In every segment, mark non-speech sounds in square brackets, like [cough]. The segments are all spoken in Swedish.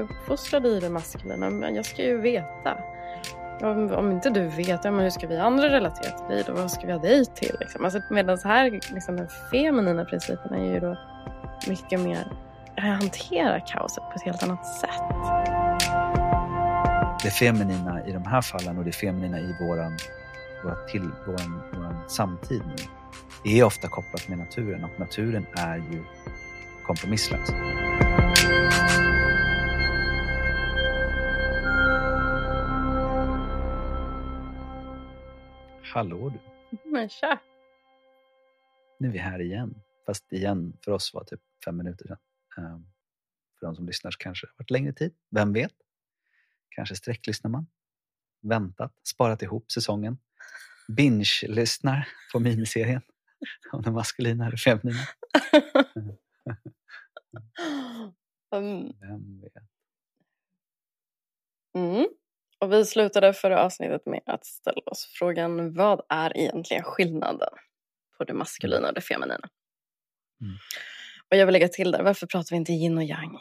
ju uppfostrad i det maskulina, men jag ska ju veta. Om, om inte du vet, ja, men hur ska vi andra relatera till dig då? Vad ska vi ha dig till? Liksom? Alltså, Medan här, liksom, den feminina principen är ju då mycket mer, eh, jag kaoset på ett helt annat sätt. Det feminina i de här fallen och det feminina i våran, våra till, våran, våran samtid nu är ofta kopplat med naturen och naturen är ju kompromisslös. Hallå du! Men tja! Nu är vi här igen. Fast igen för oss var typ fem minuter sedan. Um, för de som lyssnar så kanske det har varit längre tid. Vem vet? Kanske sträcklyssnar man. Väntat, sparat ihop säsongen. Binge-lyssnar på miniserien [laughs] om den maskulina eller feminina. [laughs] Mm. Vem vet? Mm. Och vi slutade förra avsnittet med att ställa oss frågan vad är egentligen skillnaden på det maskulina och det feminina? Mm. Och jag vill lägga till där, varför pratar vi inte yin och yang?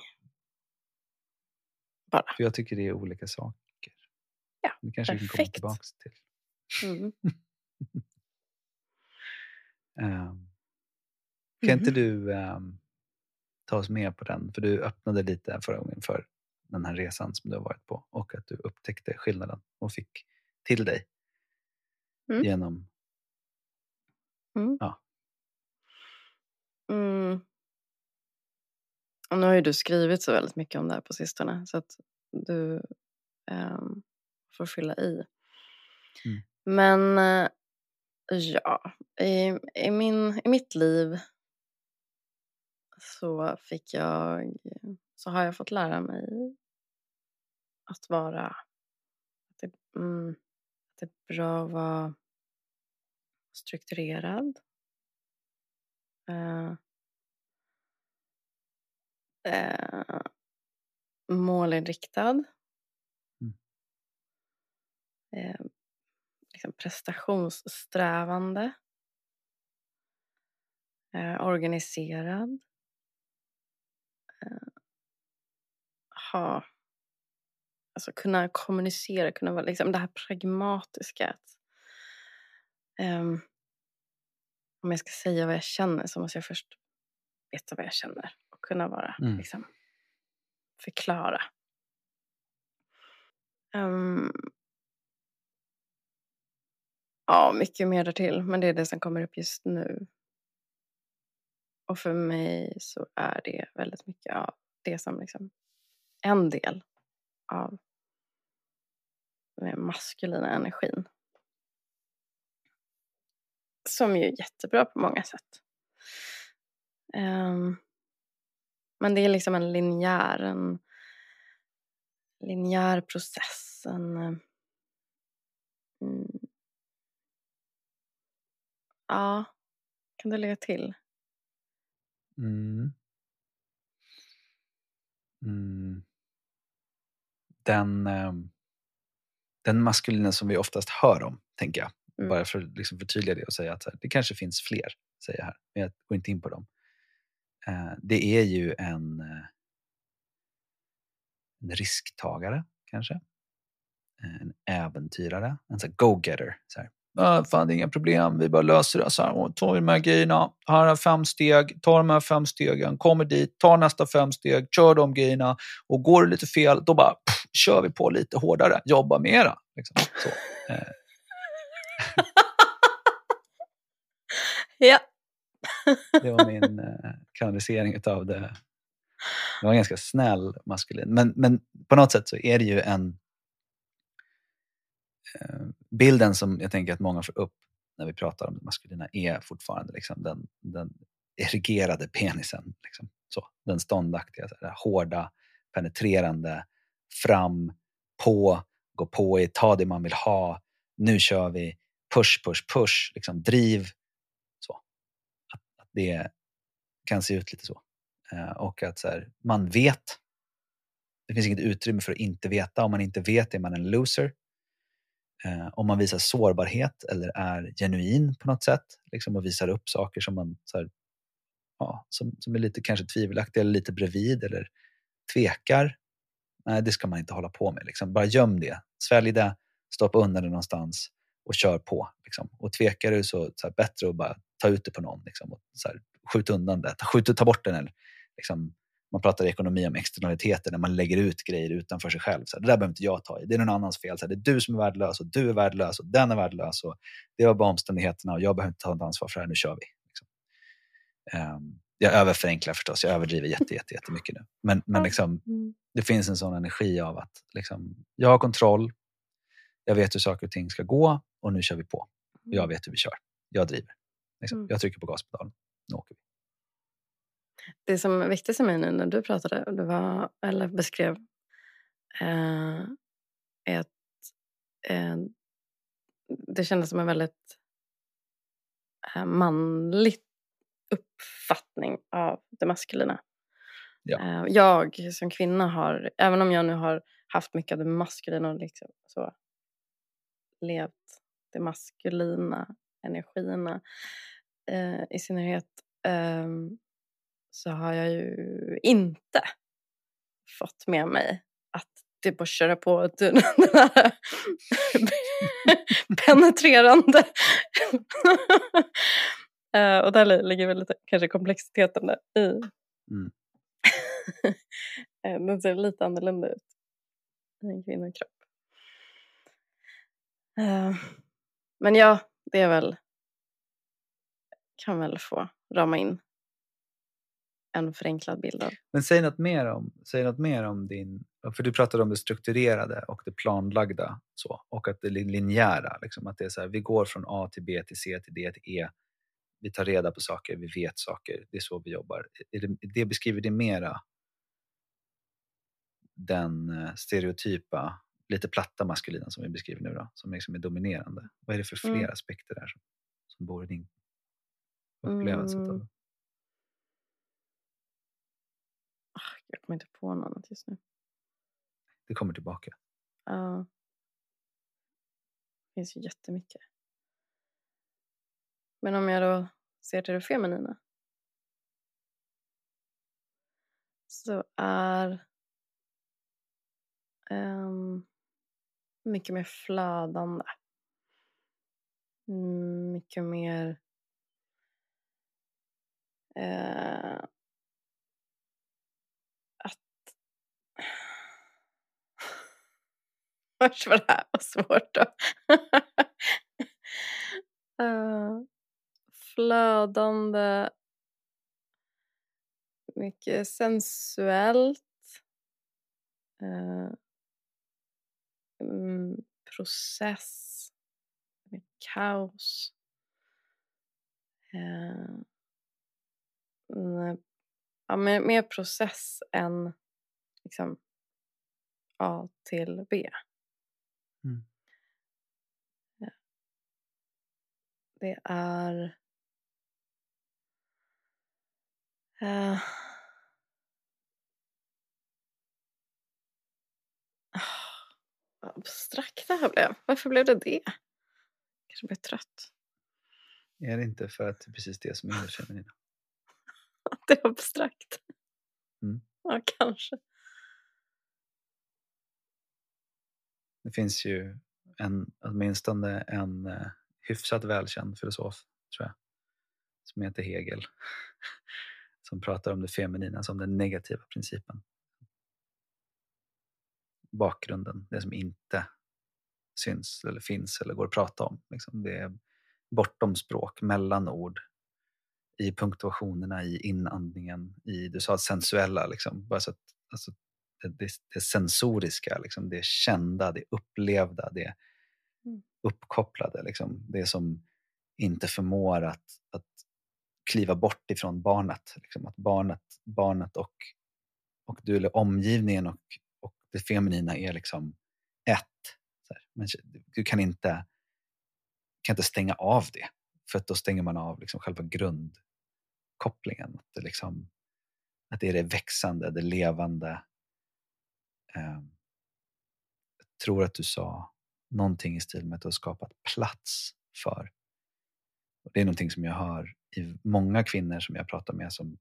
Bara. För jag tycker det är olika saker. Ja, Det kanske vi kan komma perfekt. tillbaka till. Mm. [laughs] Ehm, kan inte Mhm. du ehm, ta oss med på den? För du öppnade lite förra gången för den här resan som du har varit på och att du upptäckte skillnaden och fick till dig Mm. genom... Mm. Ja. Mm. Och nu har ju du skrivit så väldigt mycket om det här på sistone så att du ehm, får fylla i. Mm. Men eh, ja, i, i, min, i mitt liv så fick jag, så har jag fått lära mig att vara, att det, mm, att det är bra att vara strukturerad. Eh, eh, målinriktad. Mm. Eh, liksom prestationssträvande. Organiserad. Ha, alltså kunna kommunicera, kunna vara liksom det här pragmatiska. Att, ehm, om jag ska säga vad jag känner så måste jag först veta vad jag känner och kunna vara, Mm. liksom, förklara. Ehm, ja, mycket mer därtill, men det är det som kommer upp just nu. Och för mig så är det väldigt mycket av det som liksom en del av den maskulina energin. Som ju är jättebra på många sätt. Um, men det är liksom en linjär, en linjär process. En, mm, ja, kan du lägga till? Mm. Mm. Den, ehm, den maskulina som vi oftast hör om, tänker jag. Mm. Bara för att liksom förtydliga det och säga att här, det kanske finns fler, säger jag här. Men jag går inte in på dem. Eh, det är ju en, eh, en risktagare, kanske. Eh, En äventyrare, en go-getter. Så här. Ah, fan, det är inga problem, vi bara löser det. Så här, "Åh, ta de här grejerna, här är fem steg, ta de här fem stegen, kommer dit, ta nästa fem steg, kör de grejerna. Och går det lite fel, då bara pff, kör vi på lite hårdare, jobba mera. Liksom. Så. Eh, [laughs] Ja. Det var min eh, kanalisering utav det. Det var ganska snäll maskulin. Men, men på något sätt så är det ju en eh, bilden som jag tänker att många får upp när vi pratar om det maskulina är fortfarande liksom den, den erigerade penisen. Liksom. Så, den ståndaktiga, så här, hårda, penetrerande, fram, på, gå på i, ta det man vill ha, nu kör vi, push, push, push, liksom, driv. Så. Att, det kan se ut lite så. Eh, och att så här, man vet. Det finns inget utrymme för att inte veta. Om man inte vet är man en loser. Eh, om man visar sårbarhet eller är genuin på något sätt liksom, och visar upp saker som man så här, ja, som, som är lite kanske tvivelaktiga eller lite bredvid eller tvekar. Nej, det ska man inte hålla på med. Liksom. Bara göm det. Svälj det, stoppa undan det någonstans och kör på. Liksom. Och tvekar du så, så här, bättre att bara ta ut det på någon. Liksom, och så här, skjut undan det, skjut, ta bort den. Eller, liksom, man pratar i ekonomi om externaliteter när man lägger ut grejer utanför sig själv. Så här, det där behöver inte jag ta i. Det är någon annans fel. Så här, det är du som är värdelös och du är värdelös och den är värdelös. Och det var bara omständigheterna och jag behöver inte ta ansvar för det här. Nu kör vi. Liksom. Um, jag överförenklar förstås. Jag överdriver jätte, jätte, jättemycket nu. Men, men liksom, Mm. det finns en sån energi av att liksom, jag har kontroll. Jag vet hur saker och ting ska gå och nu kör vi på. Jag vet hur vi kör. Jag driver. Liksom. Mm. Jag trycker på gaspedalen. Nu åker vi. Det som väcktes i mig nu när du pratade, det var, eller beskrev, eh, är att eh, det kändes som en väldigt eh, manlig uppfattning av det maskulina. Ja. Eh, jag som kvinna har, även om jag nu har haft mycket av det maskulina och liksom så levt det maskulina energierna eh, i synnerhet ehm, så har jag ju inte fått med mig att det bara köra på ett- [laughs] den här [laughs] penetrerande. Eh, och där li- ligger väl lite kanske komplexiteten i. Mm. [laughs] Eh, Den ser lite annorlunda ut i en kvinnokropp. Eh, Men ja, det är väl kan väl få rama in en förenklad bild av. Men säg något mer om, säg något mer om din... För du pratade om det strukturerade och det planlagda så, och att det är linjära. Liksom, att det är så här, vi går från A till B till C till D till E. Vi tar reda på saker, vi vet saker. Det är så vi jobbar. Det, beskriver det mera den eh, stereotypa, lite platta maskulina som vi beskriver nu då, som liksom är dominerande. Vad är det för fler Mm. aspekter där som, som bor i din upplevelse? Mm. Ah, Jag kommer inte på något annat just nu. Det kommer tillbaka. Ja. Det finns ju jättemycket. Men om jag då ser till det feminina. Så är um, mycket mer flödande. Mycket mer uh, att [laughs] Vars vad det här var svårt då. uh, [laughs] flödande. Mycket sensuellt. Eh, mm, process. Med kaos. Eh, mm, ja, mer, mer process än liksom A till B. Mm. Ja. Det är... eh, ah, vad abstrakt det här blev. Varför blev det det? Kanske blev trött. Är det inte för att det är precis det som är det feminina? [laughs] Det är abstrakt. Mm. Ja, kanske. Det finns ju en, åtminstone en eh, hyfsat välkänd filosof, tror jag, som heter Hegel, som pratar om det feminina som den negativa principen. Bakgrunden, det som inte syns eller finns eller går att prata om. Liksom. Det är bortom språk, mellan ord, i punktuationerna, i inandningen, i, du sa sensuella, liksom. Bara så att, alltså, det, det, det sensoriska, liksom, det kända, det upplevda, det Mm. uppkopplade. Liksom. Det som inte förmår att, att kliva bort ifrån barnet. Liksom. Att barnet, barnet och, och du, eller omgivningen och, och det feminina är liksom ett. Så här. Men du kan inte, kan inte stänga av det. För att då stänger man av liksom själva grundkopplingen. Att det, liksom, att det är det växande, det levande. Eh, jag tror att du sa någonting i stil med att du har skapat plats för. Och det är någonting som jag hör i många kvinnor som jag pratar med som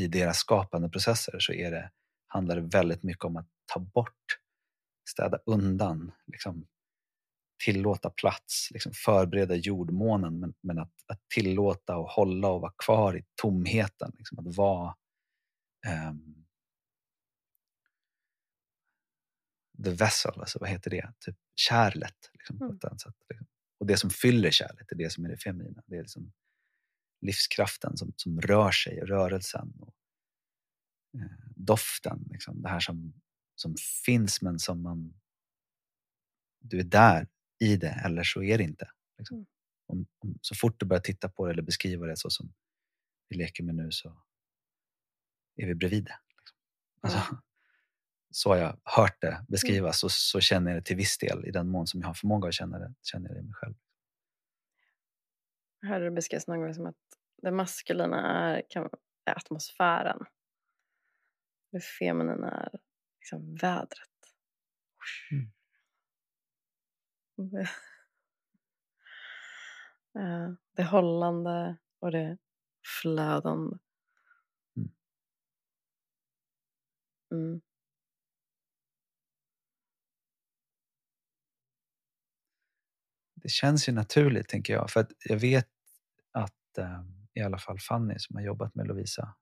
i deras skapande processer så är det handlar det väldigt mycket om att ta bort, städa undan, liksom, tillåta plats, liksom förbereda jordmånen men, men att, att, tillåta och hålla och vara kvar i tomheten. Liksom, att vara um, the vessel, alltså vad heter det? Typ kärlet. Liksom, mm. på ett sätt, liksom. Och det som fyller kärlet är det som är det feminina. Det är liksom livskraften som, som rör sig, rörelsen och eh, doften. Liksom. Det här som, som finns men som man... Du är där i det eller så är det inte. Liksom. Mm. Om, om, så fort du börjar titta på det eller beskriva det så som vi leker med nu så är vi bredvid det. Liksom. Alltså, [laughs] så har jag hört det beskrivas och så känner jag det till viss del i den mån som jag har förmåga att känna det, känner jag det i mig själv. Jag hörde det beskrivas någon gång som att det maskulina är, kan, är atmosfären. Det feminina är liksom vädret. Mm. Det, [laughs] eh, det hållande och det flödande. Mm. Mm. Det känns ju naturligt, tänker jag. För att jag vet att eh, i alla fall Fanny som har jobbat med Lovisa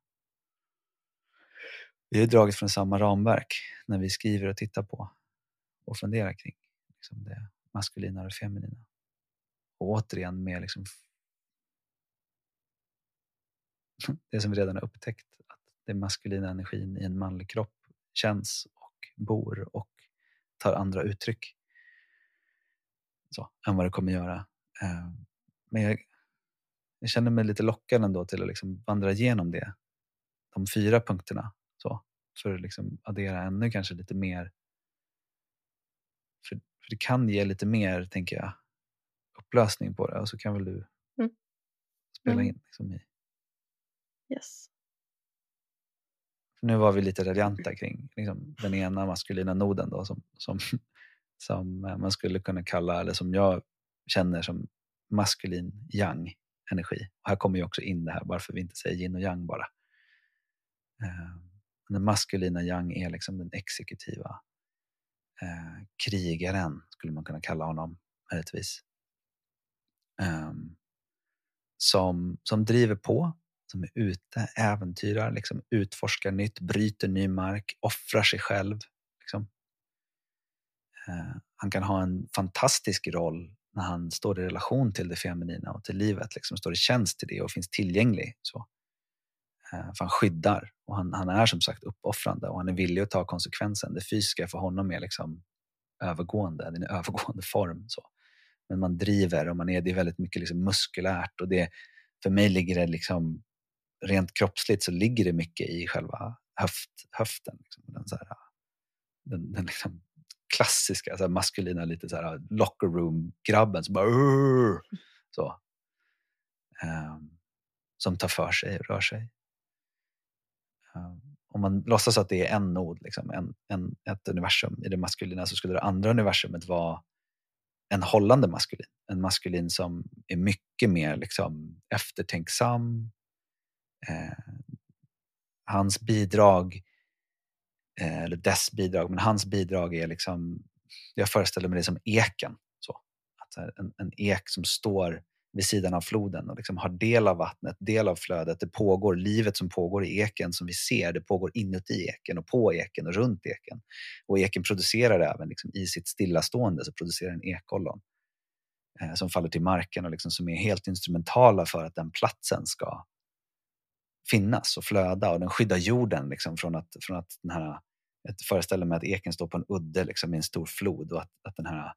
vi har dragit från samma ramverk när vi skriver och tittar på och funderar kring liksom det maskulina och det feminina. Och återigen med liksom [laughs] det som vi redan har upptäckt, att den maskulina energin i en manlig kropp känns och bor och tar andra uttryck så, än vad det kommer göra. Eh, men jag, jag känner mig lite lockad ändå till att liksom vandra igenom det. De fyra punkterna så, för att liksom addera ännu kanske lite mer. För, för det kan ge lite mer, tänker jag, upplösning på det och så kan väl du mm. spela mm. in liksom, i. Yes. För nu var vi lite radianta kring liksom, den ena maskulina noden då, som, som, som eh, man skulle kunna kalla, eller som jag känner som maskulin yang energi. Och här kommer ju också in det här varför vi inte säger yin och yang bara. Ehm, den maskulina yang är liksom den exekutiva eh, krigaren, skulle man kunna kalla honom möjligtvis. Ehm, som, som driver på, som är ute, äventyrar, liksom, utforskar nytt, bryter ny mark, offrar sig själv. Liksom. Eh, han kan ha en fantastisk roll när han står i relation till det feminina och till livet, liksom, står i tjänst till det och finns tillgänglig. Så. Eh, för han skyddar och han, han, är som sagt uppoffrande och han är villig att ta konsekvensen. Det fysiska för honom är liksom övergående, Det är en [laughs] övergående form. Så. Men man driver och man är, det är väldigt mycket liksom muskulärt och det, för mig ligger det liksom, rent kroppsligt så ligger det mycket i själva höft, höften. Liksom. Den, så här, den, den liksom klassiska så här, maskulina, lite så här, ah, locker room-grabben som bara så. Um, som tar för sig och rör sig. Um, om man låtsas att det är en nod, liksom, en, en, ett universum i det maskulina så skulle det andra universumet vara en hållande maskulin. En maskulin som är mycket mer liksom, eftertänksam. Eh, hans bidrag, eh, Eh, eller dess bidrag, men hans bidrag är liksom, jag föreställer mig det som eken. Så. Att eh, en, en ek som står vid sidan av floden och liksom har del av vattnet, del av flödet. Det pågår, livet som pågår i eken som vi ser, det pågår inuti eken och på eken och runt eken. Och eken producerar även liksom, i sitt stillastående så producerar en ekollon eh, som faller till marken och liksom, som är helt instrumentala för att den platsen ska finnas och flöda och den skyddar jorden liksom, från att, från att den här jag föreställer mig att eken står på en udde liksom, i en stor flod och att, att den här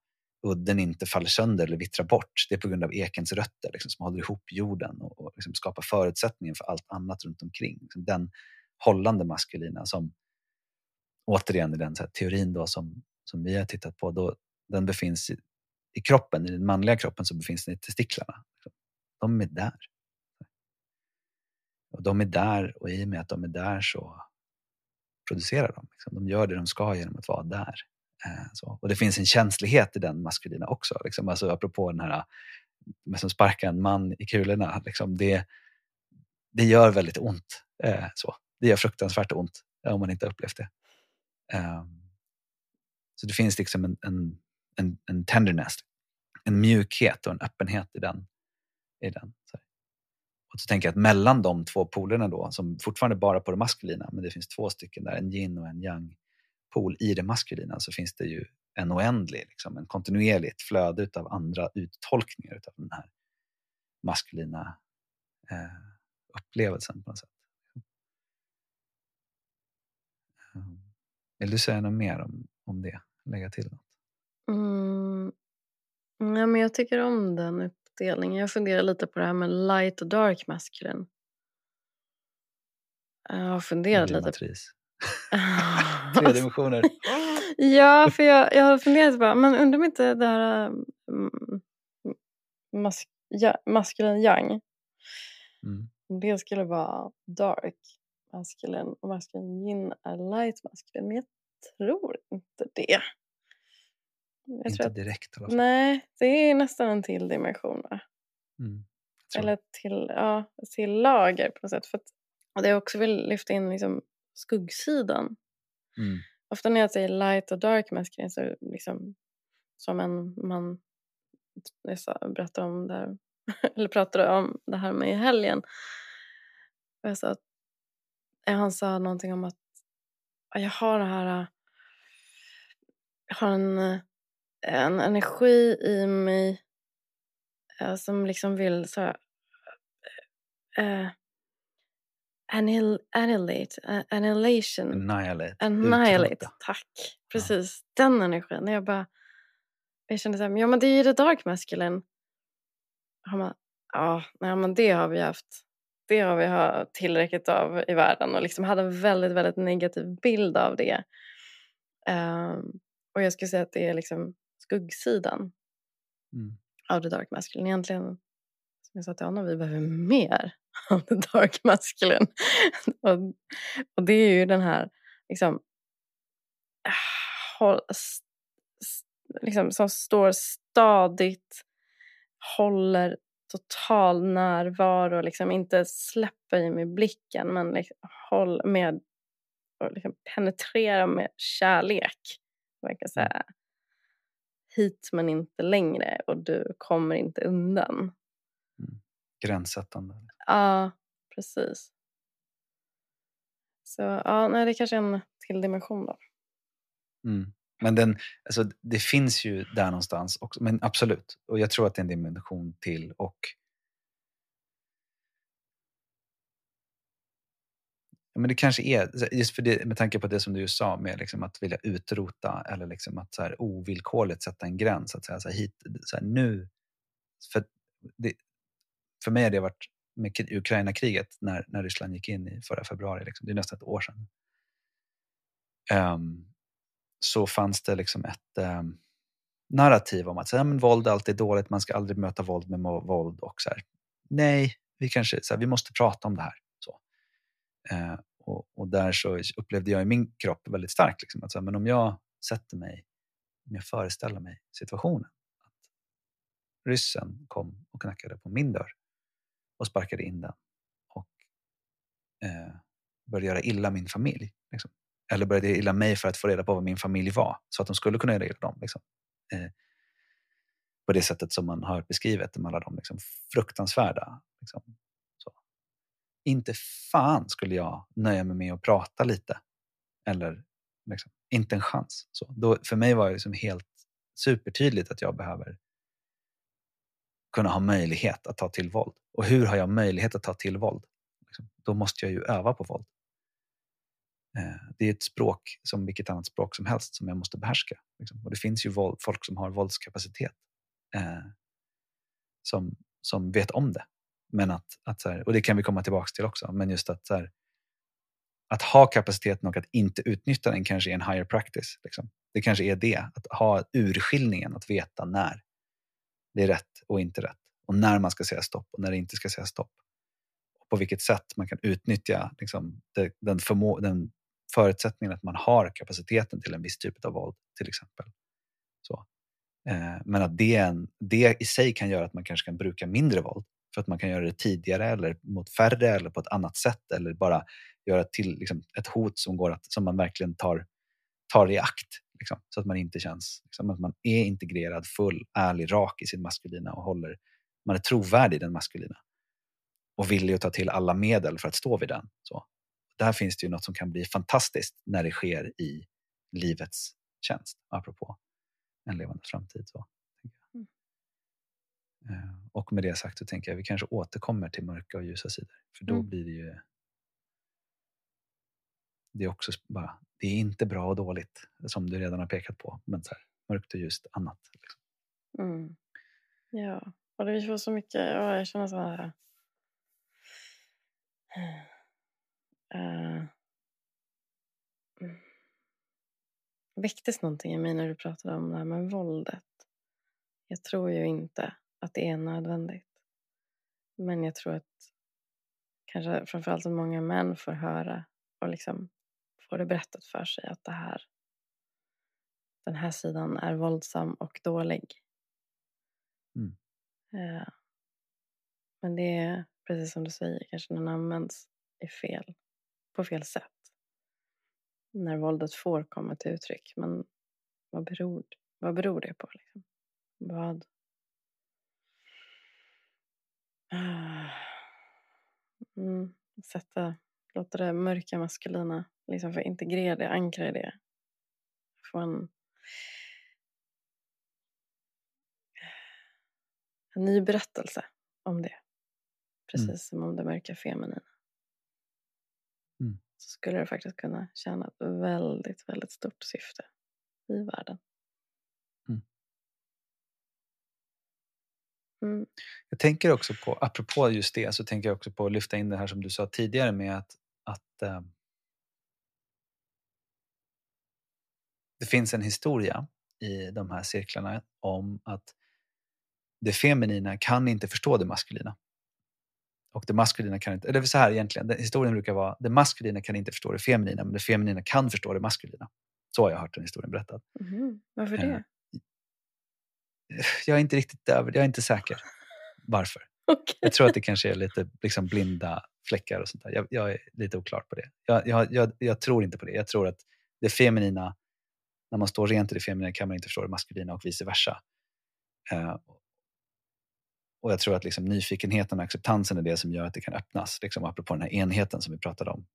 udden inte faller sönder eller vittrar bort. Det är på grund av ekens rötter liksom, som håller ihop jorden och, och liksom skapar förutsättningen för allt annat runt omkring. Liksom den hållande maskulina som återigen i den så teorin då som, som vi har tittat på, då, den befinns i, i kroppen, i den manliga kroppen så befinns den i testiklarna. De är där. Och de är där och i och med att de är där så producerar de. Liksom. De gör det de ska genom att vara där. Eh, så. Och det finns en känslighet i den maskulina också. Liksom. Alltså, apropå den här med som sparkar en man i kulorna. Liksom, det, det gör väldigt ont. Eh, så. Det gör fruktansvärt ont eh, om man inte upplevt det. Ehm, så det finns liksom en, en, en, en tenderness, en mjukhet och en öppenhet i den. I den så så tänker jag att mellan de två polerna då, som fortfarande bara på det maskulina, men det finns två stycken där, en yin och en yang pol i det maskulina, så finns det ju en oändlig, liksom, en kontinuerligt flöde av andra uttolkningar av den här maskulina eh, upplevelsen på något sätt. Eh, vill du säga något mer om, om det? Lägga till något? Mm. Ja, men jag tycker om den uppdelningen. Jag funderar lite på det här med light och dark masculine. Jag har funderat lite. Matris. [laughs] Tre dimensioner. ja, för jag, jag har funderat på, men undrar om inte det här um, mas, ja, maskulin yang, mm. det skulle vara dark maskulin och maskulin yin är light maskulin. Men jag tror inte det. Jag inte direkt i alla fall. Nej, det är nästan en till dimension. Mm, Eller till, ja, till lager på något sätt. För att, och det jag också vill lyfta in liksom skuggsidan. Mm. Ofta när jag säger light och dark maskulin så liksom som en man jag berättade om det här, [laughs] eller pratade om det här med i helgen. Och jag sa att, han sa någonting om att jag har det här jag har en en energi i mig uh, som liksom vill så uh, annihil annihilate, uh, annihilation. Annihilate. Annihilate, tack. Precis, ja. den energin. Jag bara, jag kände så här, ja men det är ju det dark masculine. Han bara, ja, nej, men det har vi haft. Det har vi tillräckligt av i världen och liksom hade en väldigt, väldigt negativ bild av det. Um, och jag skulle säga att det är liksom skuggsidan mm. av the dark masculine. Egentligen, som jag sa till honom, vi behöver mer [laughs] av the dark masculine. [laughs] och, och det är ju den här, liksom, håll, liksom som står stadigt, håller total närvaro, liksom inte släpper i med blicken men liksom, håll med och liksom penetrera med kärlek. Man kan säga hit men inte längre och du kommer inte undan. Mm. Gränssättande. Ja, precis. Så ja, nej, det är kanske en till dimension då. Mm. Men den, alltså, det finns ju där någonstans också, men absolut. Och jag tror att det är en dimension till och men det kanske är, just för det, med tanke på det som du just sa med liksom att vilja utrota eller liksom att så här ovillkorligt sätta en gräns. Att säga så här, hit, så här, nu, för, det, för mig har det varit med Ukraina-kriget när, när Ryssland gick in i förra februari, liksom, det är nästan ett år sedan. Um, så fanns det liksom ett um, narrativ om att så här, men våld är alltid dåligt, man ska aldrig möta våld med våld. och så här, Nej, vi, kanske, så här, vi måste prata om det här. Så. Uh, och, och, där så upplevde jag i min kropp väldigt starkt liksom, att så här, men om jag sätter mig, om jag föreställer mig situationen att ryssen kom och knackade på min dörr och sparkade in den och eh, började göra illa min familj. Liksom. Eller började göra illa mig för att få reda på vad min familj var så att de skulle kunna göra illa dem. Liksom. Eh, på det sättet som man har beskrivet med alla de liksom, fruktansvärda liksom, inte fan skulle jag nöja mig med att prata lite. Eller liksom, inte en chans. Så då, för mig var det liksom helt supertydligt att jag behöver kunna ha möjlighet att ta till våld. Och hur har jag möjlighet att ta till våld? Liksom, då måste jag ju öva på våld. Eh, det är ett språk som vilket annat språk som helst som jag måste behärska. Liksom. Och det finns ju våld, folk som har våldskapacitet eh, som, som vet om det men att, att så här, och det kan vi komma tillbaka till också, men just att, så här, att ha kapaciteten och att inte utnyttja den kanske är en higher practice. Liksom. Det kanske är det, att ha urskiljningen, att veta när det är rätt och inte rätt. Och när man ska säga stopp och när det inte ska säga stopp. Och på vilket sätt man kan utnyttja liksom, det, den, förmå, den förutsättningen att man har kapaciteten till en viss typ av våld till exempel. Så. Eh, men att det, det i sig kan göra att man kanske kan bruka mindre våld för att man kan göra det tidigare eller mot färre eller på ett annat sätt eller bara göra till liksom, ett hot som, går att, som man verkligen tar tar i akt. Liksom, så att man inte känns liksom, att man är integrerad, full, ärlig, rak i sin maskulina och håller, man är trovärdig i den maskulina. Och villig att ta till alla medel för att stå vid den. Så. Där finns det ju något som kan bli fantastiskt när det sker i livets tjänst, apropå en levande framtid. Så, mm och med det sagt så tänker jag att vi kanske återkommer till mörka och ljusa sidor. För då mm. blir det ju det är också bara, det är inte bra och dåligt som du redan har pekat på. Men så här, mörkt och ljust annat. Liksom. Mm. Ja, och det får så mycket, ja, jag känner så här. Uh, väcktes någonting i mig när du pratade om det här med våldet. Jag tror ju inte att det är nödvändigt. Men jag tror att kanske framförallt att många män får höra och liksom får det berättat för sig att det här, den här sidan är våldsam och dålig. Mm. Ja. Eh, men det är precis som du säger, kanske den används i fel, på fel sätt. När våldet får komma till uttryck. Men vad beror, vad beror det på? Liksom? Vad... Mm, sätta, låta det mörka maskulina liksom få integrera det, ankra i det. Få en, en ny berättelse om det. Precis mm. som om det mörka feminina. Mm. Så skulle det faktiskt kunna tjäna ett väldigt, väldigt stort syfte i världen. Mm. Jag tänker också på, apropå just det, så tänker jag också på att lyfta in det här som du sa tidigare med att, att äh, det finns en historia i de här cirklarna om att det feminina kan inte förstå det maskulina. Och det maskulina kan inte, eller så här egentligen, historien brukar vara det maskulina kan inte förstå det feminina men det feminina kan förstå det maskulina. Så har jag hört den historien berättad. Mm, varför det? Jag är inte riktigt över jag är inte säker varför. Okay. Jag tror att det kanske är lite liksom blinda fläckar och sånt där. Jag, jag är lite oklar på det. Jag, jag, jag, jag tror inte på det. Jag tror att det feminina när man står rent i det feminina kan man inte förstå det maskulina och vice versa. Eh, och jag tror att liksom nyfikenheten och acceptansen är det som gör att det kan öppnas. Liksom apropå den här enheten som vi pratade om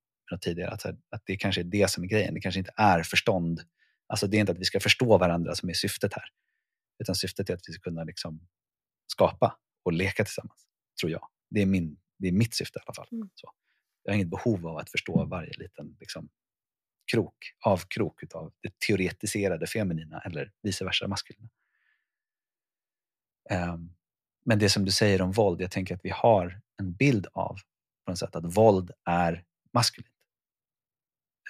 tidigare. Att, att det kanske är det som är grejen. Det kanske inte är förstånd. Alltså det är inte att vi ska förstå varandra som är syftet här. Utan syftet är att vi ska kunna liksom skapa och leka tillsammans. Tror jag. Det är, min, det är mitt syfte i alla fall. Mm. Så. Jag har inget behov av att förstå varje liten liksom, krok, avkrok utav det teoretiserade feminina eller vice versa maskulina. Um, men det som du säger om våld, jag tänker att vi har en bild av på något sätt att våld är maskulint.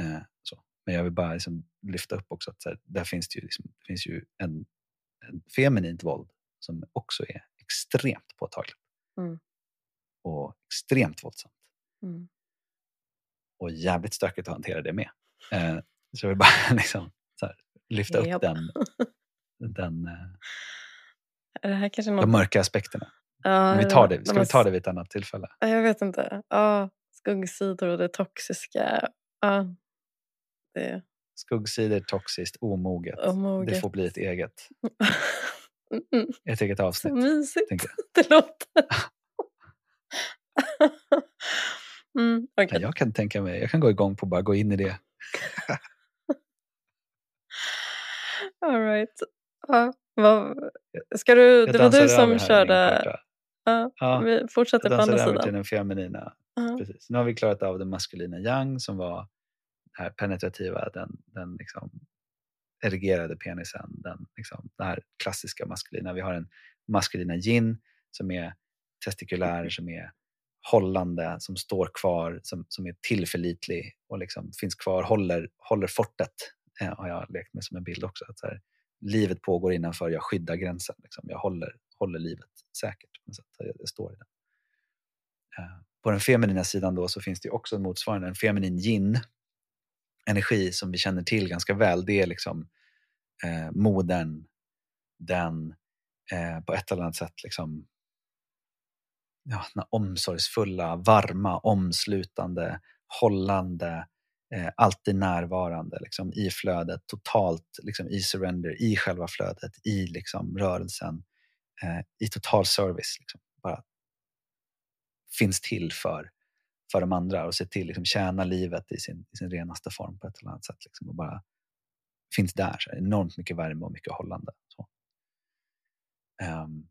Uh, så. Men jag vill bara liksom lyfta upp också att här, där finns det ju, liksom, det finns ju en feminint våld som också är extremt påtagligt. Mm. Och extremt våldsamt. Mm. Och jävligt stökigt att hantera det med. Eh, så jag vill bara [laughs] liksom, här, lyfta upp den, [laughs] den, eh, är det här kanske något... de mörka aspekterna. Ja, vi tar det, ska vi ta det vid ett annat tillfälle? Jag vet inte. Ja, skuggsidor och det toxiska. Ja, det... Skuggsidor, toxiskt, omoget. omoget. Det får bli ett eget, mm. ett eget avsnitt. Så mysigt det låter. [laughs] mm, okay. Jag kan tänka mig, jag kan gå igång på att bara gå in i det. [laughs] All right. Vad, ska du, det var du som körde. Uh, ja, vi fortsätter på andra sidan. över till den feminina. Uh. Precis. Nu har vi klarat av den maskulina yang som var här penetrativa, den, den liksom erigerade penisen, den, liksom, den här klassiska maskulina. Vi har en maskulina gin, som är testikulär, som är hållande, som står kvar, som, som är tillförlitlig och liksom finns kvar, håller, håller fortet. Eh, har jag lekt med som en bild också. Att så här, livet pågår innanför, jag skyddar gränsen. Liksom. Jag håller, håller livet säkert. Så jag, jag står i den. Eh, på den feminina sidan då så finns det också en motsvarande, en feminin yin energi som vi känner till ganska väl. Det är liksom eh, modern, den eh, på ett eller annat sätt liksom ja, den omsorgsfulla, varma, omslutande, hållande, eh, alltid närvarande liksom, i flödet, totalt liksom, i surrender, i själva flödet, i liksom, rörelsen, eh, i total service. Liksom, bara finns till för, för de andra och se till liksom, tjäna livet i sin, i sin renaste form på ett eller annat sätt. Liksom, och bara finns där. Så enormt mycket värme och mycket hållande. Så. Um,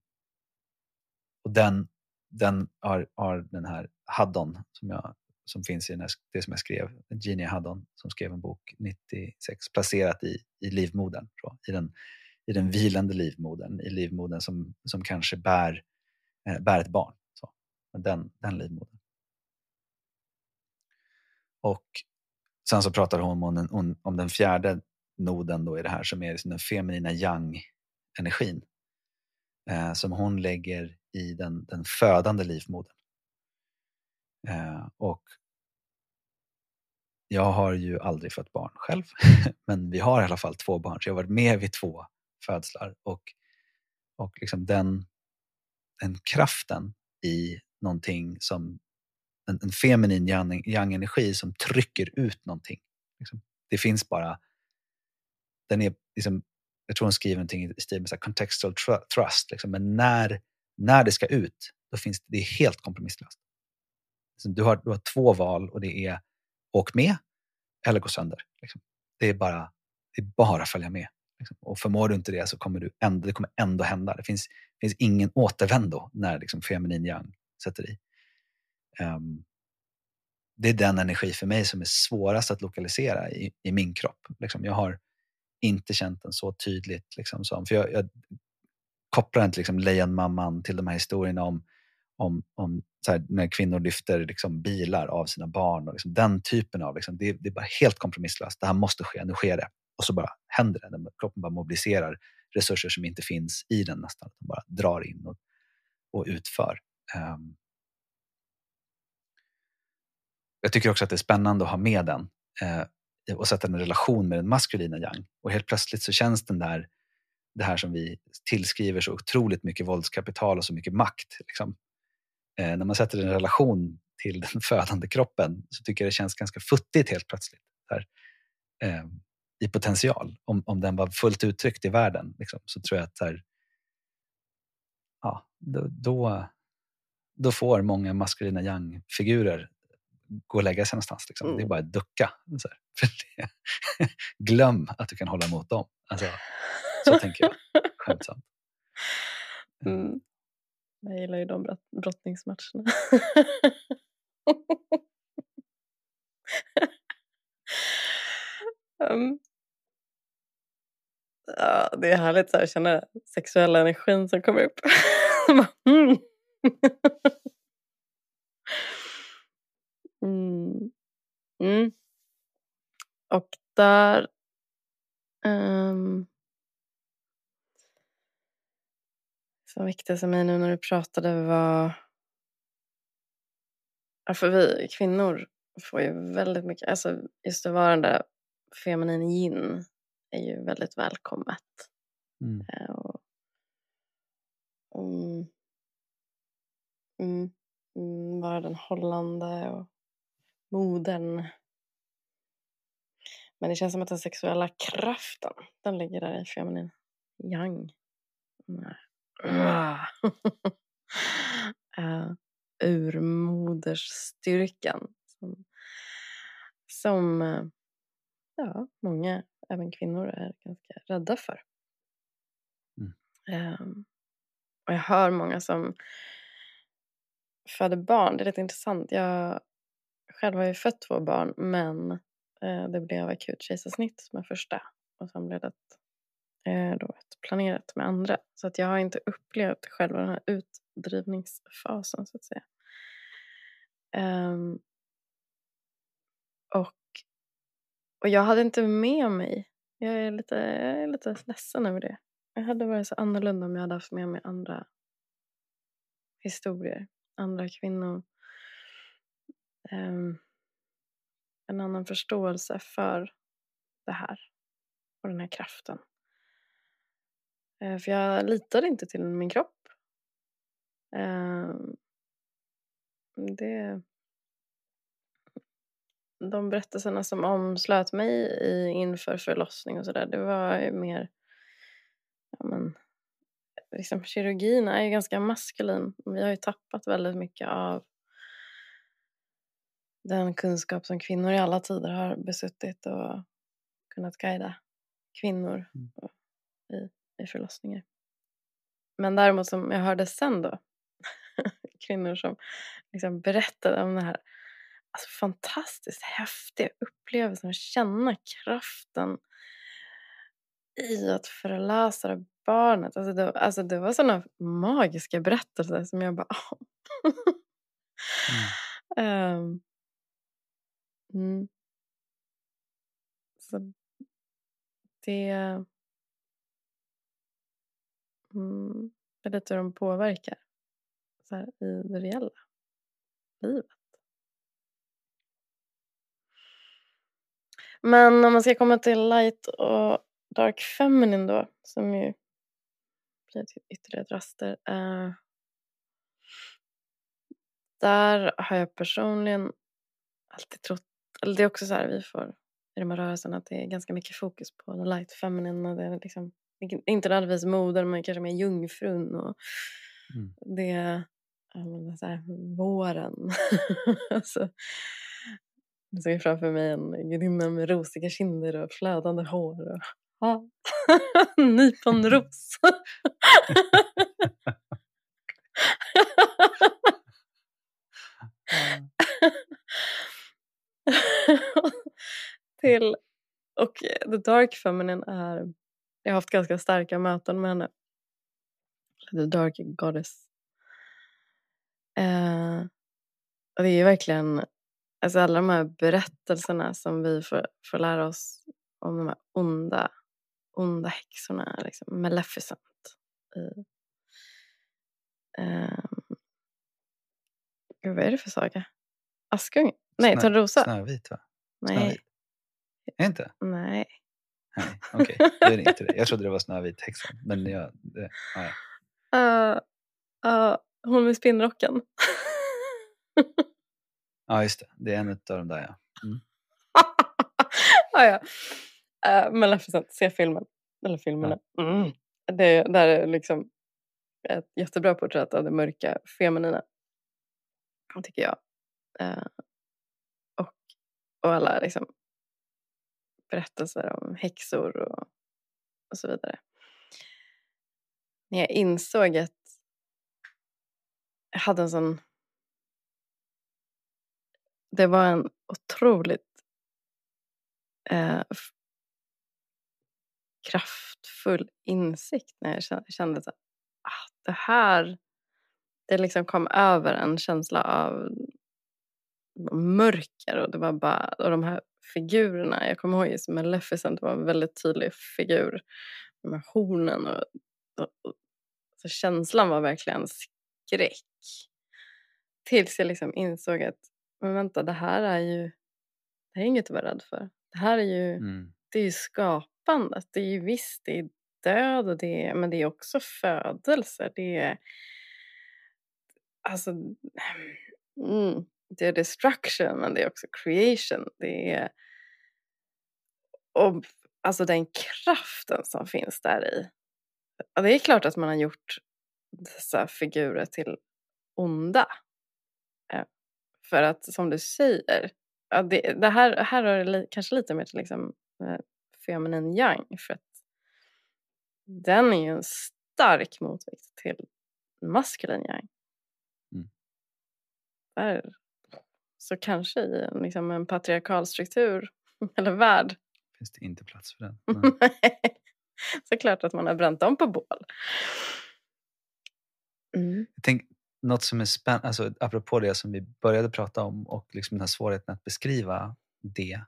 och den, den har, har den här Haddon som, jag, som finns i det som jag skrev, Genia Haddon som skrev en bok 96, placerat i, i livmodern. Så, i, den, I den vilande livmodern, i livmodern som, som kanske bär, eh, bär ett barn. Så. Den, den livmodern. Och sen så pratar hon om den, om den fjärde noden då i det här som är liksom den feminina yang-energin eh, som hon lägger i den, den födande livmodern. Eh, och jag har ju aldrig fött barn själv, [laughs] men vi har i alla fall två barn, så jag har varit med vid två födslar. Och, och liksom den, den kraften i någonting som en, en feminin yang-energi som trycker ut någonting. Liksom. Det finns bara, den är liksom, jag tror hon skriver någonting i stil med så contextual trust, liksom. men när, när det ska ut, då finns det, det är helt kompromisslöst. Liksom, du, har, du har två val och det är åk med eller gå sönder. Liksom. Det är bara det är bara att följa med. Liksom. Och förmår du inte det så kommer du ändå, det kommer ändå hända. Det finns, finns ingen återvändo när liksom, feminin yang sätter i. Um, det är den energi för mig som är svårast att lokalisera i, i min kropp. Liksom, jag har inte känt den så tydligt. Liksom, som, för jag, jag kopplar inte liksom, lejonmamman till de här historierna om, om, om här, när kvinnor lyfter liksom, bilar av sina barn. Och liksom, den typen av, liksom, det, det, är bara helt kompromisslöst. Det här måste ske, nu sker det. Och så bara händer det. Kroppen bara mobiliserar resurser som inte finns i den nästan. Den bara drar in och, och utför. Um, jag tycker också att det är spännande att ha med den eh, och sätta den i relation med den maskulina yang. Och helt plötsligt så känns den där, det här som vi tillskriver så otroligt mycket våldskapital och så mycket makt. Liksom. Eh, när man sätter den i relation till den [laughs] födande kroppen så tycker jag det känns ganska futtigt helt plötsligt. Där, eh, I potential. Om, om den var fullt uttryckt i världen liksom, så tror jag att där, ja, då, då, då får många maskulina yang-figurer gå och lägga sig någonstans. Liksom. Mm. Det är mm. bara att ducka. Så [laughs] det, glöm att du kan hålla emot dem. Alltså, så tänker jag [laughs] skämtsamt. Mm. Jag gillar ju de brottningsmatcherna. [laughs] um. Ja, det är härligt att känna sexuella energin som kommer upp. Mm. Mm. Mm. Och där... Um, som väckte mig nu när du pratade var... Ja, för vi kvinnor får ju väldigt mycket... Alltså just att vara den där feminin yin är ju väldigt välkommet. Mm. Uh, och, um, mm, mm, vara den hållande och modern. Men det känns som att den sexuella kraften, den ligger där i feminin yang. uh, [laughs] urmodersstyrkan. Som, som uh, ja, många, även kvinnor, är ganska rädda för. Mm. Um, och jag hör många som föder barn. Det är lite intressant. Jag själv har jag fött två barn men eh, det blev akut kejsarsnitt med första och sen blev det ett, eh, då ett planerat med andra. Så att jag har inte upplevt själva den här utdrivningsfasen så att säga. Um, och, och jag hade inte med mig, jag är, lite, jag är lite ledsen över det. Jag hade varit så annorlunda om jag hade haft med mig andra historier, andra kvinnor Ehm, en annan förståelse för det här och den här kraften. Eh, för jag litade inte till min kropp. Ehm, det, de berättelserna som omslöt mig i, inför förlossning och sådär, det var ju mer... Ja, men, liksom, kirurgin är ju ganska maskulin. Vi har ju tappat väldigt mycket av den kunskap som kvinnor i alla tider har besuttit och kunnat guida kvinnor Mm. i, i förlossningar. Men däremot som jag hörde sen då, [laughs] kvinnor som liksom berättade om den här alltså fantastiskt häftiga upplevelsen att känna kraften i att förlösa barnet. Alltså det, alltså det var sådana magiska berättelser som jag bara... [laughs] Ehm, mm. Så det... Mm, det är lite hur de påverkar så här, i det reella livet. Men om man ska komma till light och dark feminine då, som ju blir till ytterligare draster. Eh, där har jag personligen alltid trott, eller det är också så här vi får i de här rörelserna att det är ganska mycket fokus på the light feminine och det är liksom inte nödvändigtvis moder men kanske mer jungfrun och Mm. det är så här, våren. [laughs] alltså, jag ser framför mig en gudinna med rosiga kinder och flödande hår. Och, ja. [laughs] Nyponros. [laughs] [laughs] Till, och the dark feminine är, jag har haft ganska starka möten med henne. The dark goddess. Eh, och det är ju verkligen alltså alla de här berättelserna som vi får, får lära oss om de här onda, onda häxorna, liksom Maleficent. I, eh, vad är det för saga? Askungen? Nej, Snö- Törnrosa? Snövit va? Nej, Snövit. Är inte? nej. Nej, okej. Är det inte det. Jag trodde det var Snövit häxan. Men jag, det, ja, ja. Uh, [laughs] uh, hon med spinnrocken. [laughs] ja, just det. Det är en av de där ja. [laughs] ah, ja. Uh, Maleficent, se filmen. Eller filmerna. Mm. Det där är liksom ett jättebra porträtt av det mörka feminina. Tycker jag. Och, och alla liksom berättelser om häxor och, och så vidare. När jag insåg att jag hade en sån... Det var en otroligt eh, kraftfull insikt när jag kände- kände att ah, det här... Det liksom kom över en känsla av mörker och det var bara och de här figurerna. Jag kommer ihåg just Maleficent var en väldigt tydlig figur. Här hornen och, och, och så känslan var verkligen skräck. Tills jag liksom insåg att men vänta, det här är ju det här är inget att vara rädd för. Det här är ju, Mm. det är ju skapandet. Det är ju visst, det är död och det är, men det är också födelse. Det är alltså mm, det är destruction men det är också creation. Det är och alltså den kraften som finns där i. Ja, det är klart att man har gjort dessa figurer till onda. För att som du säger, det, det här, här har det kanske lite mer till liksom, eh, feminin yang. För att den är ju en stark motvikt till maskulin yang. Mm. Där, så kanske i liksom, en patriarkal struktur [laughs] eller värld Finns det inte plats för den? [laughs] Nej. Såklart att man har bränt dem på bål. Mm. Jag tänk, något som är spännande, alltså, apropå det som vi började prata om och liksom den här svårigheten att beskriva det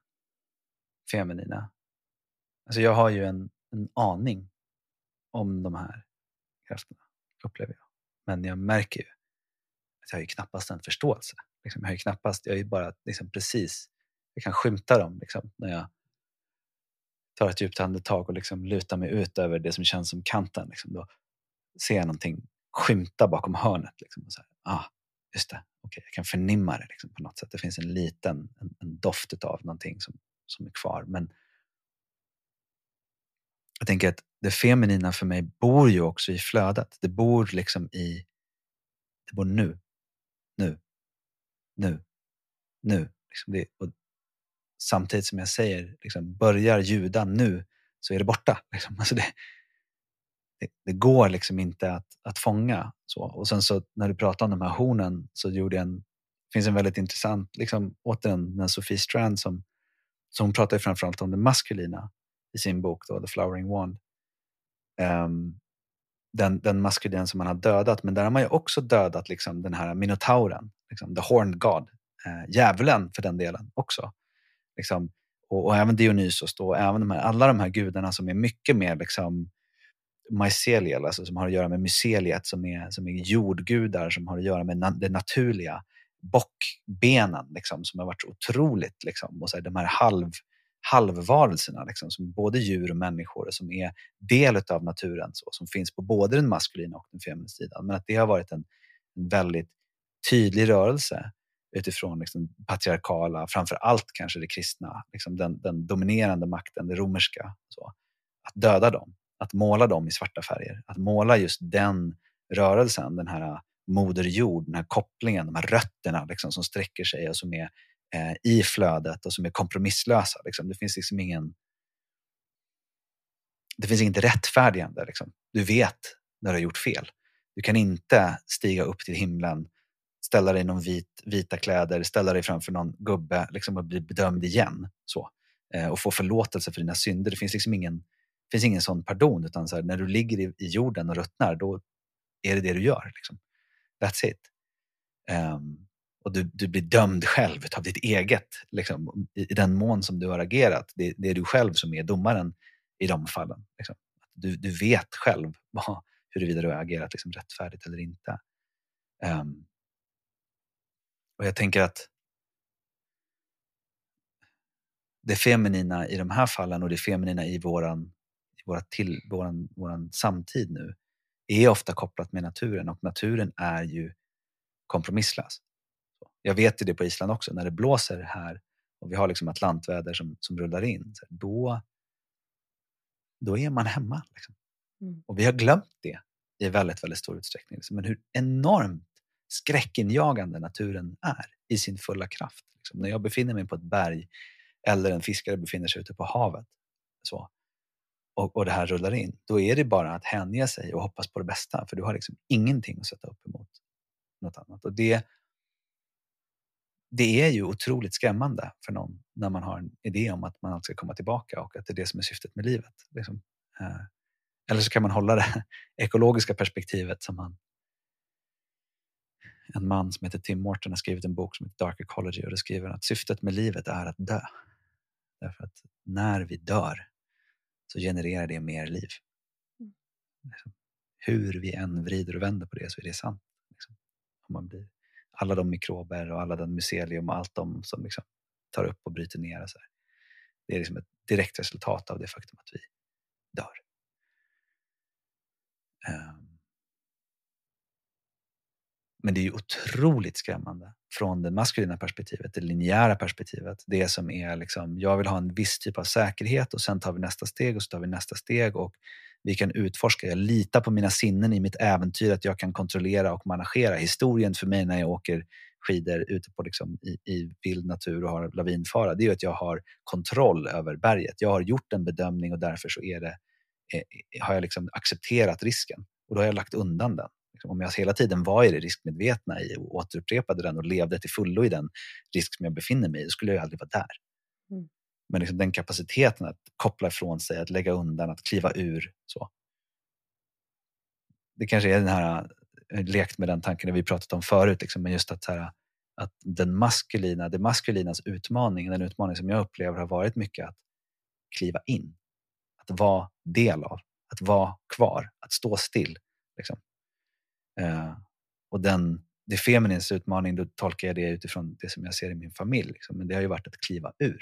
feminina. Alltså jag har ju en, en aning om de här krafterna, upplever jag. Men jag märker ju att jag har ju knappast en förståelse. Liksom, jag har ju knappast, jag är bara liksom precis, jag kan skymta dem liksom, när jag tar ett djupt andetag och liksom lutar mig ut över det som känns som kanten. Liksom, då ser jag någonting skymta bakom hörnet. Liksom, och så här, ah, just det. okay, jag kan förnimma det liksom, på något sätt. Det finns en liten en, en doft av någonting som, som är kvar. Men jag tänker att det feminina för mig bor ju också i flödet. Det bor liksom i, det bor nu, nu, nu, nu. Liksom det, samtidigt som jag säger, liksom, börjar ljuda nu så är det borta. [laughs] Liksom. Alltså det, det, det, går liksom inte att, att fånga. Så. Och sen så när du pratade om de här hornen så gjorde jag en, finns en väldigt intressant, liksom, återigen den Sophie Strand som, som pratar framförallt om det maskulina i sin bok då, The Flowering Wand. Um, den, den maskulin som man har dödat, men där har man ju också dödat liksom, den här minotauren, liksom, the horned god, eh, djävulen för den delen också. Liksom, och, och, även Dionysos, då, och även de här, alla de här gudarna som är mycket mer liksom, mycelial, alltså som har att göra med myceliet, som är, som är jordgudar, som har att göra med na det naturliga. Bockbenen liksom, som har varit otroligt, liksom, och så här, de här halv, halvvarelserna, liksom, som både djur och människor, som är del av naturen, så, som finns på både den maskulina och den feminina sidan. Men att det har varit en, en väldigt tydlig rörelse utifrån liksom patriarkala, framför allt kanske det kristna, liksom den, den dominerande makten, det romerska. Så. Att döda dem, att måla dem i svarta färger, att måla just den rörelsen, den här äh, moder jord, den här kopplingen, de här rötterna liksom, som sträcker sig och som är eh, i flödet och som är kompromisslösa. Liksom. Det finns liksom ingen det finns inget rättfärdigande. Liksom. Du vet när du har gjort fel. Du kan inte stiga upp till himlen ställa dig i någon vit, vita kläder, ställa dig framför någon gubbe liksom, och bli bedömd igen. Så. Eh, och få förlåtelse för dina synder. Det finns liksom ingen, finns ingen sån pardon. Utan så här, när du ligger i, i, jorden och ruttnar, då är det det du gör. Liksom. That's it. Um, och du, du blir dömd själv av ditt eget, liksom, i, i, den mån som du har agerat. Det, det, är du själv som är domaren i de fallen. Liksom. Du, du vet själv vad, huruvida du har agerat liksom, rättfärdigt eller inte. Um, och jag tänker att det feminina i de här fallen och det feminina i våran, i våra till, våran, våran samtid nu är ofta kopplat med naturen och naturen är ju kompromisslös. Jag vet ju det på Island också, när det blåser här och vi har liksom atlantväder som, som rullar in, då, då är man hemma. Liksom. Mm. Och vi har glömt det i väldigt, väldigt stor utsträckning. Men hur enormt skräckinjagande naturen är i sin fulla kraft. Liksom, när jag befinner mig på ett berg eller en fiskare befinner sig ute på havet så, och, och det här rullar in, då är det bara att hänge sig och hoppas på det bästa för du har liksom ingenting att sätta upp emot något annat. Och det, det är ju otroligt skrämmande för någon när man har en idé om att man ska komma tillbaka och att det är det som är syftet med livet. Liksom. Eh, eller så kan man hålla det [laughs] ekologiska perspektivet som man en man som heter Tim Morton har skrivit en bok som heter Dark Ecology och det skriver att syftet med livet är att dö. Därför att när vi dör så genererar det mer liv. Mm. Liksom, hur vi än vrider och vänder på det så är det sant. Liksom. Om man blir, alla de mikrober och alla den mycelium och allt de som liksom tar upp och bryter ner. Och så här. Det är liksom ett direkt resultat av det faktum att vi dör. Um, men det är ju otroligt skrämmande från det maskulina perspektivet, det linjära perspektivet. Det som är liksom, jag vill ha en viss typ av säkerhet och sen tar vi nästa steg och så tar vi nästa steg och vi kan utforska. Jag litar på mina sinnen i mitt äventyr att jag kan kontrollera och managera. Historien för mig när jag åker skidor ute på liksom i, i vild natur och har lavinfara, det är ju att jag har kontroll över berget. Jag har gjort en bedömning och därför så är det, är, har jag liksom accepterat risken och då har jag lagt undan den. Liksom, om jag hela tiden var i det riskmedvetna i och återupprepade den och levde till fullo i den risk som jag befinner mig i, då skulle jag aldrig vara där. Mm. Men liksom den kapaciteten att koppla ifrån sig, att lägga undan, att kliva ur. så. Det kanske är den här, lekt med den tanken vi pratat om förut, liksom, men just att, här, att den maskulina, det maskulinas utmaning, den utmaning som jag upplever har varit mycket att kliva in. Att vara del av, att vara kvar, att stå still. Liksom. Eh, och den, det feminins utmaning, då tolkar jag det utifrån det som jag ser i min familj. Liksom. Men det har ju varit att kliva ur.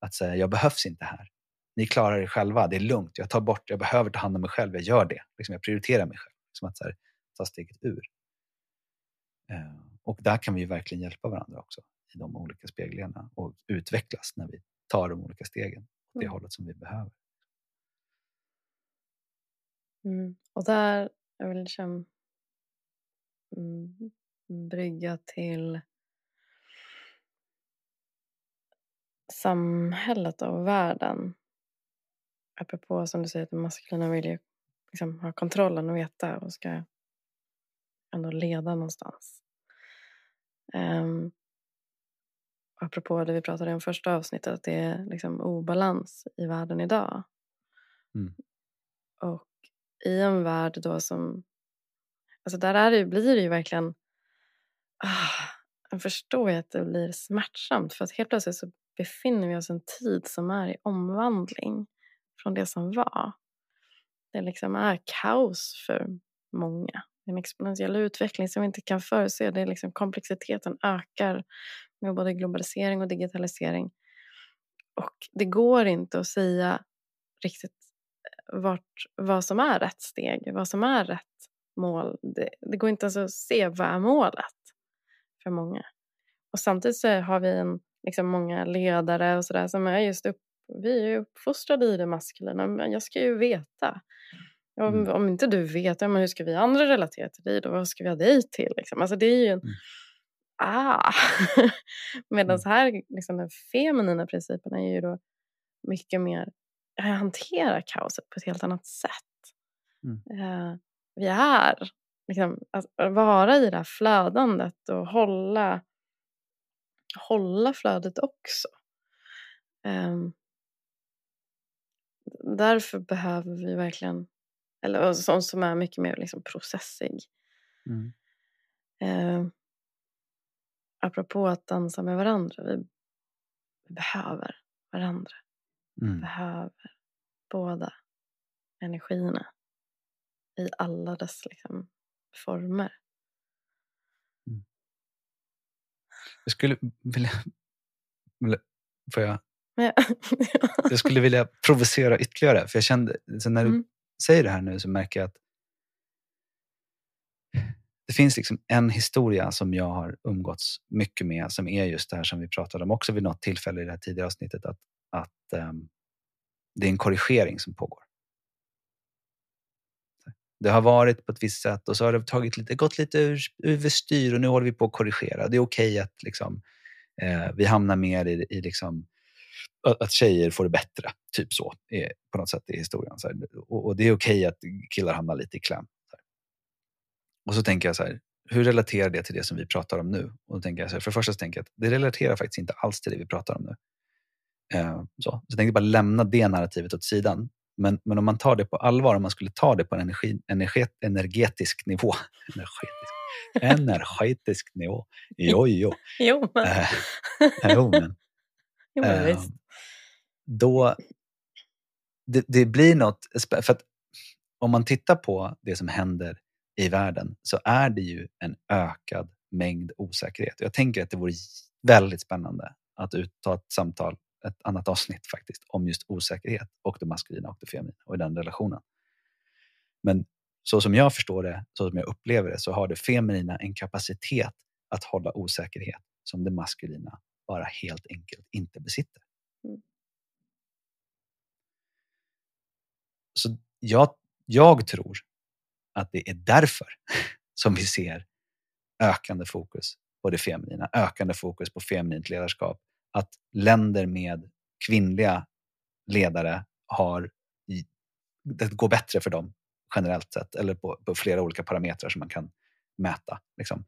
Att säga, jag behövs inte här. Ni klarar er själva, det är lugnt. Jag tar bort, jag behöver ta hand om mig själv, jag gör det. Liksom, jag prioriterar mig själv. Liksom att här, ta steget ur. Eh, och där kan vi verkligen hjälpa varandra också i de olika speglingarna och utvecklas när vi tar de olika stegen åt det Mm. hållet som vi behöver. Mm. Och där, jag vill liksom brygga till samhället och världen. Apropå som du säger att det maskulina vill ju liksom ha kontrollen och veta och ska ändå leda någonstans. Um, apropå det vi pratade om första avsnittet, att det är liksom obalans i världen idag. Mm. Och i en värld då som... Alltså där är det, blir det ju verkligen... Ah, jag förstår ju att det blir smärtsamt för att helt plötsligt så befinner vi oss i en tid som är i omvandling från det som var. Det liksom är kaos för många. En exponentiell utveckling som vi inte kan förutse. Det är liksom komplexiteten ökar med både globalisering och digitalisering. Och det går inte att säga riktigt eh, vart, vad som är rätt steg, vad som är rätt mål. Det, det går inte ens att se vad är målet för många. Och samtidigt så har vi en, liksom många ledare och sådär som är just upp, vi är ju uppfostrade i det maskulina, men jag ska ju veta. Om, Mm. om inte du vet, ja, men hur ska vi andra relatera till dig då? Vad ska vi ha dig till? Liksom? Alltså det är ju en... Mm. Ah! [laughs] Medan Mm. här, liksom, den feminina principen är ju då mycket mer jag hanterar kaoset på ett helt annat sätt. Mm. Vi är, liksom, att vara i det här flödandet och hålla, hålla flödet också. Um, därför behöver vi verkligen, eller sånt som är mycket mer liksom processig. Mm. Eh, apropå att dansa med varandra, vi, vi behöver varandra. Mm. behöver båda energierna i alla dess liksom, former. Jag skulle vilja... Får jag? Men, [laughs] Jag skulle vilja provocera ytterligare. För jag kände, så när du Mm. säger det här nu så märker jag att det finns liksom en historia som jag har umgåtts mycket med som är just det här som vi pratade om också vid något tillfälle i det här tidigare avsnittet. Att, att ehm, det är en korrigering som pågår. Det har varit på ett visst sätt och så har det tagit lite, gått lite ur, överstyr och nu håller vi på att korrigera. Det är okej att liksom, eh, vi hamnar mer i, i liksom, att tjejer får det bättre. Typ så, är, på något sätt i historien. Så här. Och, och det är okej att killar hamnar lite i kläm. Så. Och så tänker jag så här, hur relaterar det till det som vi pratar om nu? Och då tänker jag så här, för det första så tänker jag att det relaterar faktiskt inte alls till det vi pratar om nu. Eh, så. så jag tänkte bara lämna det narrativet åt sidan. Men, men om man tar det på allvar, om man skulle ta det på en energi, energi, energetisk nivå. [laughs] Energetisk, energetisk nivå. [laughs] Jo, jo. jo, men, Eh, [laughs] jo, men jo, men Eh, då det, det blir något, för att om man tittar på det som händer i världen så är det ju en ökad mängd osäkerhet. Jag tänker att det vore väldigt spännande att ta ett samtal, ett annat avsnitt faktiskt, om just osäkerhet och det maskulina och det feminina och i den relationen. Men så som jag förstår det, så som jag upplever det, så har det feminina en kapacitet att hålla osäkerhet som det maskulina bara helt enkelt inte besitter. Mm. Så jag, jag tror att det är därför [laughs] som vi ser ökande fokus på det feminina, ökande fokus på feminint ledarskap. Att länder med kvinnliga ledare har, det går bättre för dem generellt sett, eller på, på flera olika parametrar som man kan mäta. Liksom.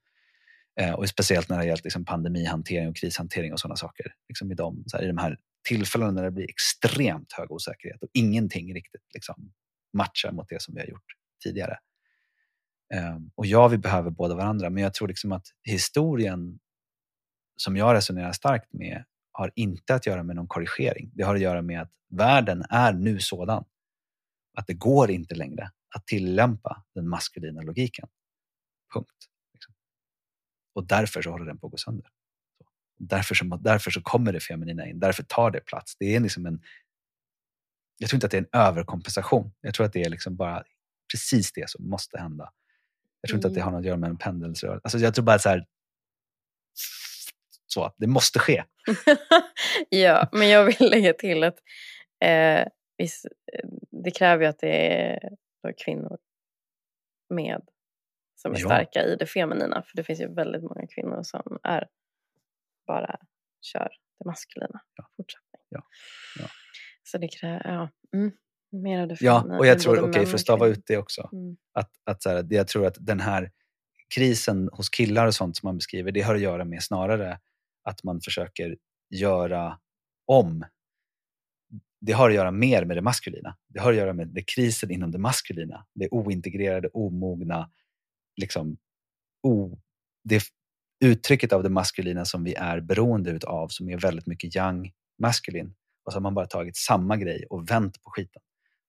Eh, och speciellt när det gällt liksom, pandemihantering och krishantering och sådana saker. Liksom i, de, så här, I de här tillfällena när det blir extremt hög osäkerhet och ingenting riktigt liksom, matchar mot det som vi har gjort tidigare. Eh, och ja, vi behöver båda varandra, men jag tror liksom att historien som jag resonerar starkt med har inte att göra med någon korrigering. Det har att göra med att världen är nu sådan att det går inte längre att tillämpa den maskulina logiken. Punkt. Liksom. Och därför så håller den på att gå sönder. Därför, så, därför så kommer det feminina in, därför tar det plats. Det är liksom en, jag tror inte att det är en överkompensation. Jag tror att det är liksom bara precis det som måste hända. Jag tror inte att det har något att göra med en pendelsrörelse. Alltså jag tror bara så här, så, det måste ske. [laughs] ja, men jag vill lägga till att eh, viss, det kräver ju att det är kvinnor med som är Ja. starka i det feminina. För det finns ju väldigt många kvinnor som är bara kör det maskulina. Ja. Fortsättning. Ja. Ja. Så det kräver, ja. Mm, mer av det Ja, feminina. och jag tror, okej, män för att stava ut det också, Mm. att, att så här, jag tror att den här krisen hos killar och sånt som man beskriver, det har att göra med snarare att man försöker göra om. Det har att göra mer med det maskulina. Det har att göra med det krisen inom det maskulina. Det ointegrerade, omogna, liksom, o, det uttrycket av det maskulina som vi är beroende utav, som är väldigt mycket young maskulin. Och så har man bara tagit samma grej och vänt på skiten.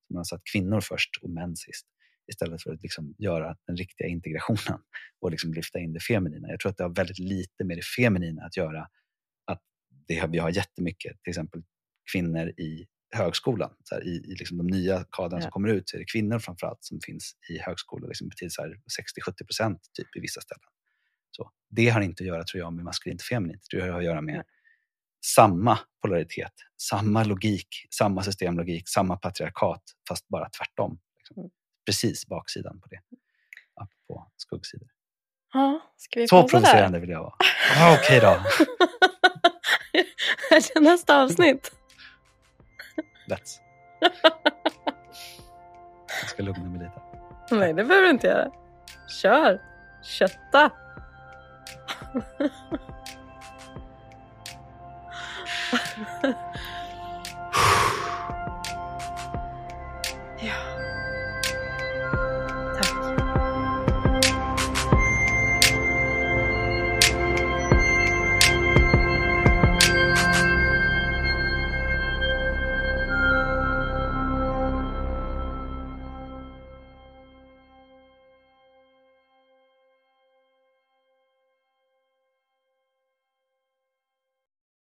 Man har satt kvinnor först och män sist istället för att liksom göra den riktiga integrationen [laughs] och liksom lyfta in det feminina. Jag tror att det har väldigt lite med det feminina att göra. Att det vi har jättemycket, till exempel kvinnor i högskolan. Så här, I i liksom de nya kadrarna som Ja. kommer ut så är det kvinnor framförallt som finns i högskolor liksom till så här 60-70 procent typ i vissa ställen. Så, det har inte att göra tror jag med maskulint och feminint. Det har att göra med samma polaritet, samma logik, samma systemlogik, samma patriarkat fast bara tvärtom. Liksom. Mm precis baksidan på det. På skuggsidor. Ja, ska vi Så provocerande vill jag vara. Ah, Okej okay då. [laughs] Är det nästa avsnitt? Let's. Jag ska lugna mig lite. Nej, det behöver du inte göra. Kör! Kötta! [laughs]